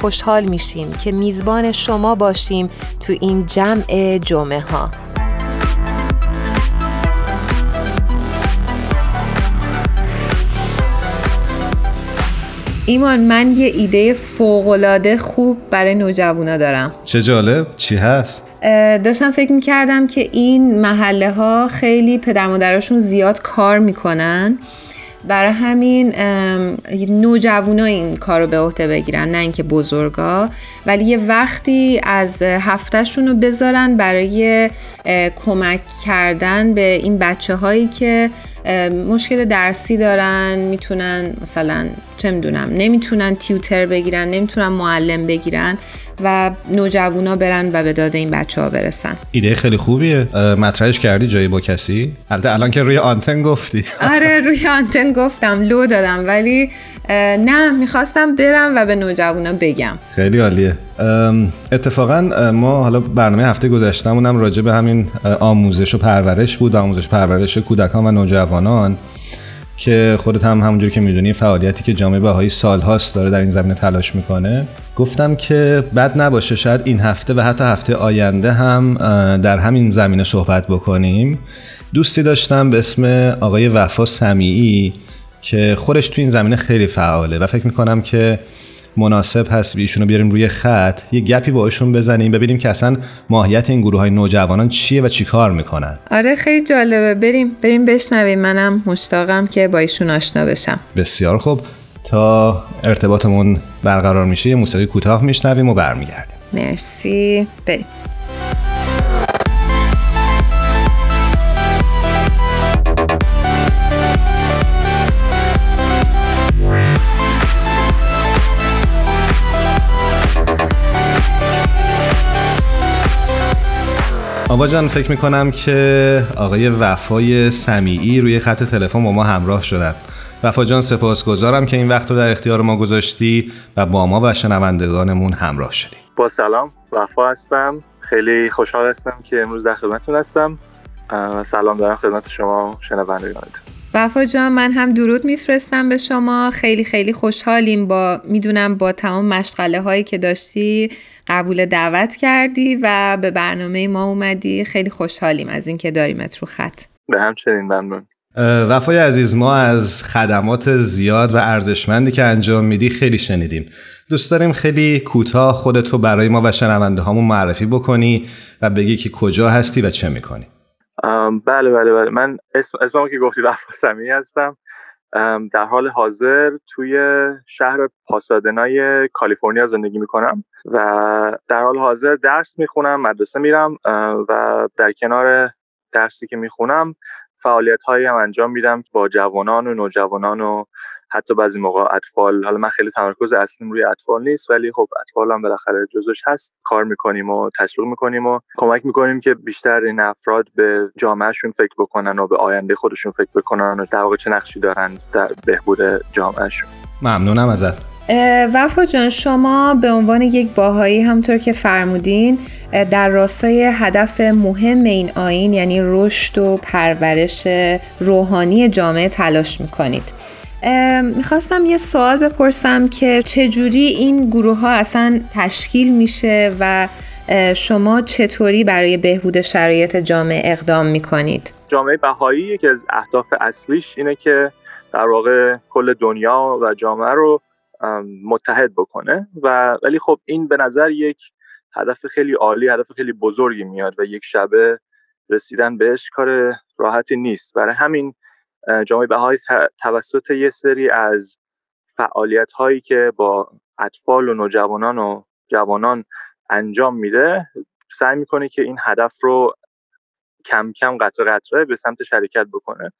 خوشحال میشیم که میزبان شما باشیم تو این جمع جمعه ها ایمان من یه ایده فوقالعاده خوب برای نوجوانا دارم. چه جالب چی هست؟ داشتم فکر می‌کردم که این محله ها خیلی پدر مادرشون زیاد کار می‌کنن. برای همین نوجوانا این کار رو به عهده بگیرن نه اینکه بزرگا. ولی یه وقتی از هفتهشون رو بذارن برای کمک کردن به این بچه هایی که مشکل درسی دارن می‌تونن مثلا چه می‌دونم نمی‌تونن تیوتر بگیرن نمی‌تونن معلم بگیرن. و نوجوانا برن و به داد این بچه ها برسن. ایده خیلی خوبیه. مطرحش کردی جایی با کسی؟ البته الان که روی آنتن گفتی. آره روی آنتن گفتم لو دادم ولی نه می‌خواستم برم و به نوجوانا بگم. خیلی عالیه. اتفاقا ما حالا برنامه هفته گذشتمونم راجع به همین آموزش و پرورش بود. آموزش پرورش کودکان و نوجوانان که خودت هم همونجور که می‌دونی فعالیتی که جامعه بهایی سالهاست داره در این زمینه تلاش می‌کنه. گفتم که بد نباشه شاید این هفته و حتی هفته آینده هم در همین زمینه صحبت بکنیم. دوستی داشتم به اسم آقای وفا سمیعی که خودش تو این زمینه خیلی فعاله و فکر می‌کنم که مناسب هست ایشونو بیاریم روی خط. یه گپی باشون بزنیم ببینیم که اصلا ماهیت این گروه های نوجوانان چیه و چی کار می‌کنن. آره خیلی جالبه. بریم بریم بشنویم. منم مشتاقم که با ایشون آشنا بشم. بسیار خوب. تا ارتباطمون برقرار میشه یه موسیقی کوتاه میشنویم و برمیگردیم. مرسی. بریم. آبا جان فکر می‌کنم که آقای وفای سمیعی روی خط تلفن با ما همراه شدن. وفا جان سپاسگزارم که این وقت رو در اختیار ما گذاشتی و با ما و شنوندگانمون همراه شدی. با سلام وفا هستم. خیلی خوشحال هستم که امروز در خدمتتون هستم. و سلام دارم خدمت شما شنوندگانتون. وفا جان من هم درود میفرستم به شما. خیلی خیلی خوشحالیم با می‌دونم با تمام مشغله هایی که داشتی قبول دعوت کردی و به برنامه ما اومدی. خیلی خوشحالیم از اینکه داریمت رو خط. به همچنین ممنون. وفای عزیز ما از خدمات زیاد و ارزشمندی که انجام میدی خیلی شنیدیم. دوست داریم خیلی کوتاه خودتو برای ما و شنونده هامون معرفی بکنی و بگی که کجا هستی و چه می‌کنی. بله بله بله. من اسم اسمم که گفتی وفا سمی هستم. در حال حاضر توی شهر پاسادنای کالیفرنیا زندگی می‌کنم و در حال حاضر درس می‌خونم مدرسه میرم و در کنار درسی که می‌خونم فعالیت هایی هم انجام میدم با جوانان و نوجوانان و حتی بعضی موقع اطفال. حالا من خیلی تمرکز اصلیم روی اطفال نیست ولی خب اطفال هم بالاخره جزوش هست. کار می‌کنیم و تشویق می‌کنیم و کمک می‌کنیم که بیشتر این افراد به جامعهشون فکر بکنن و به آینده خودشون فکر بکنن و در واقع چه نقشی دارن در بهبود جامعهشون. ممنونم ازت. وفا جان شما به عنوان یک باهایی همطور که فرمودین در راستای هدف مهم این آین یعنی رشد و پرورش روحانی جامعه تلاش می‌کنید می‌خواستم یه سوال بپرسم که چجوری این گروه ها اصلا تشکیل میشه و شما چطوری برای بهبود شرایط جامعه اقدام می‌کنید؟ جامعه بهایی یکی از اهداف اصلیش اینه که در واقع کل دنیا و جامعه رو متحد بکنه و ولی خب این به نظر یک هدف خیلی عالی هدف خیلی بزرگی میاد و یک شبه رسیدن بهش کار راحتی نیست. برای همین جامعه بهایی توسط یه سری از فعالیت هایی که با اطفال و نوجوانان و جوانان انجام میده سعی می‌کنه که این هدف رو کم کم قطره قطره به سمت شرکت بکنه.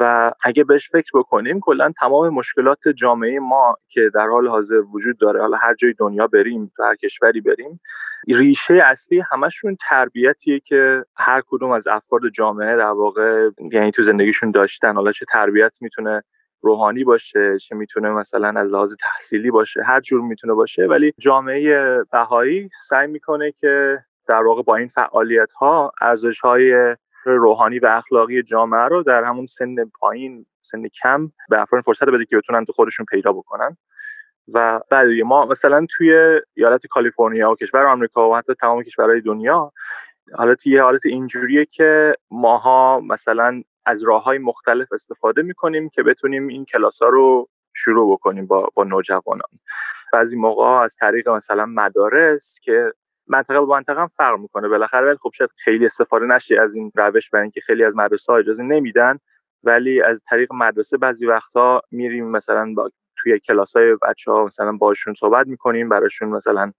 و اگه بهش فکر بکنیم کلا تمام مشکلات جامعه ما که در حال حاضر وجود داره حالا هر جای دنیا بریم هر کشوری بریم ریشه اصلی همشون تربیتیه که هر کدوم از افراد جامعه در واقع یعنی تو زندگیشون داشتن. حالا چه تربیت می‌تونه روحانی باشه چه می‌تونه مثلا از لحاظ تحصیلی باشه هر جور می‌تونه باشه. ولی جامعه بهایی سعی می‌کنه که در واقع با این فعالیت ها ارزش های روحانی و اخلاقی جامعه رو در همون سن پایین سن کم به افراد فرصت بده که بتونن تو خودشون پیدا بکنن. و بعد ما مثلا توی ایالت کالیفرنیا و کشور آمریکا و حتی تمام کشورهای دنیا حالت یه حالت اینجوریه که ماها مثلا از راه های مختلف استفاده می‌کنیم که بتونیم این کلاس ها رو شروع بکنیم با, با نوجوانان. بعضی موقع از طریق مثلا مدارس که منطقه با منطقه هم فرق می‌کنه. بالاخره ولی خب شاید خیلی استفاده نشه از این روش برای اینکه خیلی از مدرسه ها اجازه نمیدن ولی از طریق مدرسه بعضی وقتها میریم مثلا با توی کلاس های بچه ها مثلا باشون صحبت می‌کنیم براشون مثلا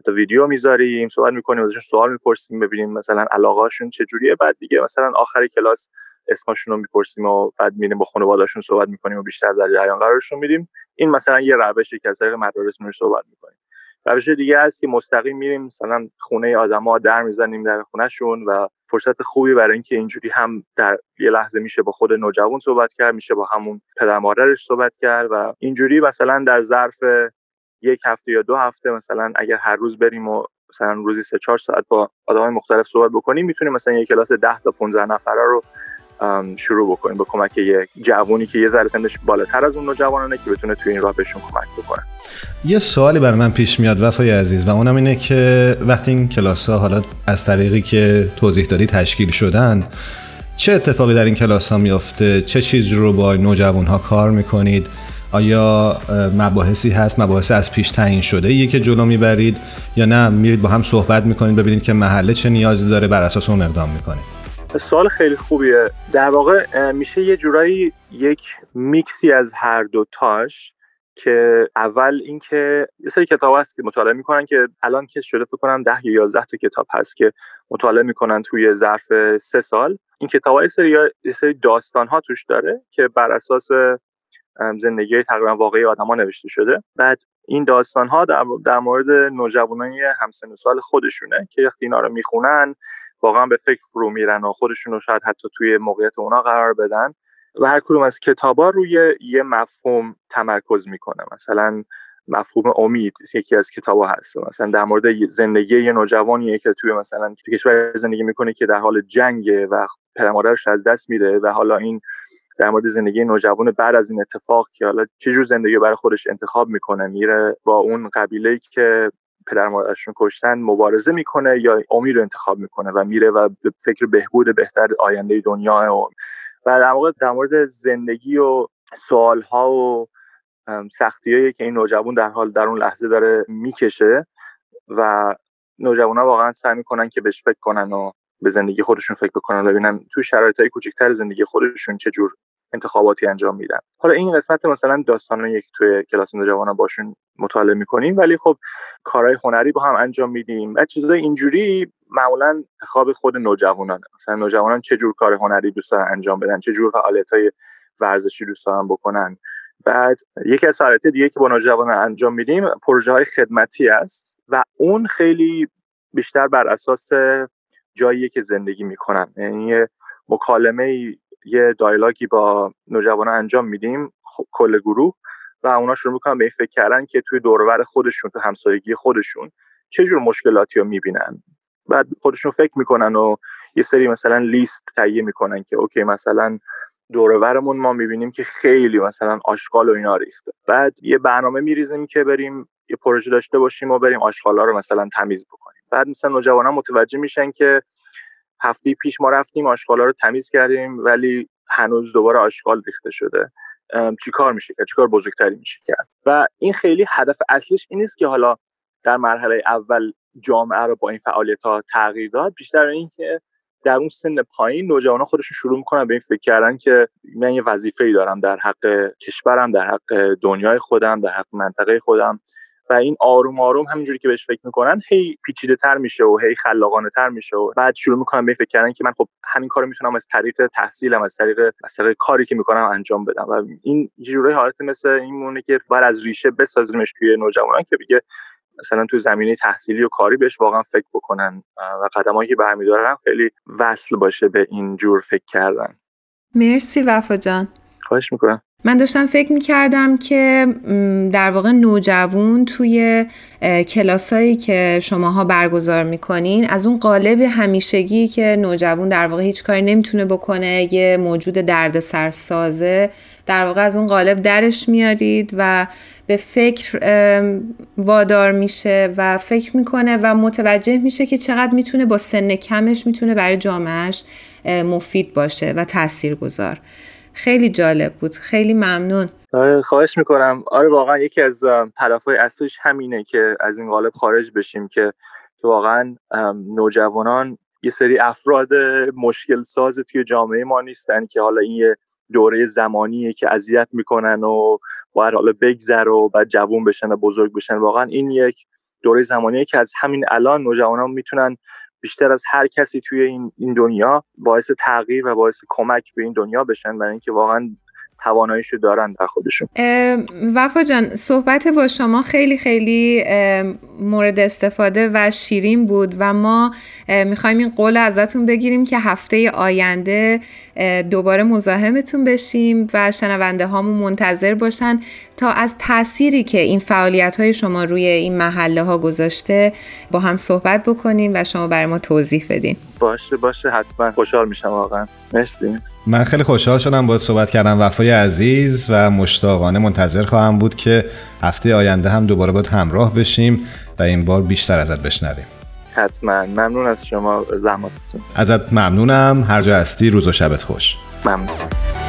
حتی ویدیو می‌ذاریم صحبت می‌کنیم ازشون سوال می‌پرسیم ببینیم مثلا علاقهشون چجوریه. بعد دیگه مثلا آخر کلاس اسمشون رو می‌پرسیم و بعد میریم با خانواده‌شون صحبت می‌کنیم و بیشتر در جریان قرارشون میدیم. این مثلا یه روشی که از طریق مدارس صحبت می‌کنیم. روش دیگه هست که مستقیم میریم مثلا خونه آدما در می‌زنیم در خونهشون و فرصت خوبی برای اینکه اینجوری هم در یه لحظه میشه با خود نوجوان صحبت کرد میشه با همون پدر مادرش صحبت کرد و اینجوری مثلا در ظرف یک هفته یا دو هفته مثلا اگر هر روز بریم و مثلا روزی سه چهار ساعت با آدمای مختلف صحبت بکنیم می‌تونیم مثلا یک کلاس 10 تا 15 نفره رو شروع بکنیم با کمک یک جوونی که یه ذره سنش بالاتر از اون نوجوانانه که بتونه توی این راه بهشون کمک بکنه. یه سوالی برای من پیش میاد وفای عزیز و اونم اینه که وقتی این کلاس ها حالا از طریقی که توضیح دادی تشکیل شدن چه اتفاقی در این کلاس ها میافته؟ چه چیز رو با نوجوان ها کار می‌کنید؟ آیا مباحثی هست؟ مباحث از پیش تعیین شده یه که جلو می‌برید؟ یا نه؟ میرید با هم صحبت می‌کنید ببینید که محله چه نیازی داره بر اساس اون اقدام می‌کنید. سوال خیلی خوبیه. در واقع میشه یه جورایی یک میکسی از هر دو تاش که اول اینکه یه سری کتاب هست که مطالعه می‌کنن که الان که شده فکر کنم ده یا یازده تا کتاب هست که مطالعه می‌کنن توی ظرف سه سال. این کتاب های سری, یه سری داستان ها توش داره که بر اساس زندگی تقریبا واقعی آدما نوشته شده. بعد این داستان ها در, در مورد نوجوانای همسن و سال خودشونه که وقتی اینا رو می‌خونن واقعا به فکر فرو میرن و خودشون رو شاید حتی توی موقعیت اونا قرار بدن و هر کدوم از کتابا روی یه مفهوم تمرکز می‌کنه. مثلا مفهوم امید یکی از کتابا هست. مثلا در مورد زندگی یه نوجوانیه که توی مثلا کشور زندگی می‌کنه که در حال جنگه و پدر مادرش از دست میره و حالا این در مورد زندگی نوجوان بعد از این اتفاق که حالا چه جور زندگی برای خودش انتخاب می‌کنه میره با اون قبیله که پدر مادرشون کشتن مبارزه می‌کنه یا امید رو انتخاب می‌کنه و میره و به فکر بهبود بهتر آینده دنیا و و در واقع در مورد زندگی و ها و سختیایی که این نوجوان در حال در اون لحظه داره می‌کشه و نوجوان ها واقعا سعی می‌کنن که بهش فکر کنن و به زندگی خودشون فکر بکنن ببینن توی شرایط های کوچکتر زندگی خودشون چه جور انتخاباتی انجام میدن. حالا این قسمت مثلا داستان یک توی کلاس نوجوانان باشون مطالعه می‌کنیم ولی خب کارهای هنری با هم انجام میدیم. و چیزای اینجوری معمولا انتخاب خود نوجوانان مثلا نوجوانان چه جور کار هنری دوست دارن انجام بدن؟ چه جور فعالیت های ورزشی دوست دارن بکنن؟ بعد یکی از فعالیت دیگه که با نوجوانان انجام میدیم پروژه های خدمتی است و اون خیلی بیشتر بر اساس جایی که زندگی می‌کنن. یعنی مکالمه یه دایلاگی با نوجوانان انجام میدیم خب، کل گروه و اونا شروع می‌کنن به این فکر کردن که توی دورور خودشون تو همسایگی خودشون چه جور مشکلاتی رو می‌بینن. بعد خودشون فکر می‌کنن و یه سری مثلا لیست تهیه می‌کنن که اوکی مثلا دورورمون ما می‌بینیم که خیلی مثلا آشغال و اینا ریخته. بعد یه برنامه میریزیم که بریم یه پروژه داشته باشیم و بریم آشغالا رو مثلا تمیز بکنیم. بعد مثلا نوجوانان متوجه میشن که هفته پیش ما رفتیم آشغالا رو تمیز کردیم ولی هنوز دوباره آشغال ریخته شده. چی کار میشه کرد؟ چی کار بزرگتری میشه کرد؟ و این خیلی هدف اصلیش این نیست که حالا در مرحله اول جامعه رو با این فعالیت ها تغییر داد. بیشتر این که در اون سن پایین نوجوانان خودشون شروع می‌کنن به این فکر کردن که من یه وظیفه ای دارم در حق کشورم در حق دنیای خودم در حق منطقه خودم. و این آروم آروم همینجوری که بهش فکر می‌کنن هی پیچیده تر میشه و هی خلاقانه تر میشه و بعد شروع می‌کنن به فکر کردن که من خب همین کارو می‌تونم از طریق تحصیلم از طریق از طریق کاری که می‌کنم انجام بدم. و این جوری حالت مثل این مونه که بر از ریشه بسازیمش توی نوجوانان که دیگه مثلا تو زمینه تحصیلی و کاری بهش واقعا فکر بکنن. و قدمایی که برمیدارن خیلی وصل باشه به این جور فکر کردن. مرسی وفا جان. خواهش می‌کنم. من داشتم فکر می‌کردم که در واقع نوجوون توی کلاسایی که شماها برگزار می‌کنین از اون قالب همیشگی که نوجوون در واقع هیچ کاری نمی‌تونه بکنه یه موجود درد سازه در واقع از اون قالب درش میارید و به فکر وادار میشه و فکر می‌کنه و متوجه میشه که چقدر می‌تونه با سن کمش می‌تونه برای جامعهش مفید باشه و تأثیر گذار خیلی جالب بود. خیلی ممنون. آره خواهش می‌کنم. آره واقعا یکی از هدفهای اصلیش همینه که از این قالب خارج بشیم که که واقعا نوجوانان یه سری افراد مشکل ساز توی جامعه ما نیستن که حالا این یه دوره زمانیه که اذیت می‌کنن و باید حالا بگذر و بعد جوون بشن و بزرگ بشن. واقعا این یک دوره زمانیه که از همین الان نوجوانان می‌تونن بیشتر از هر کسی توی این, این دنیا باعث تغییر و باعث کمک به این دنیا بشن و اینکه واقعا تواناییشو دارن در خودشون. وفا جان صحبت با شما خیلی خیلی مورد استفاده و شیرین بود و ما می‌خوایم این قول ازتون بگیریم که هفته آینده دوباره مزاحمتون بشیم و شنونده هامون منتظر باشن تا از تأثیری که این فعالیت های شما روی این محله ها گذاشته با هم صحبت بکنیم و شما برای ما توضیح بدین. باشه باشه حتما. خوشحال میشم واقعا. مرسی. من خیلی خوشحال شدم باید صحبت کردم. وفای عزیز و مشتاقانه منتظر خواهم بود که هفته آینده هم دوباره باید همراه بشیم و این بار بیشتر ازت بشنویم. حتما. ممنون از شما زحماتتون. ازت ممنونم. هر جا هستی روز و شبت خوش. ممنون.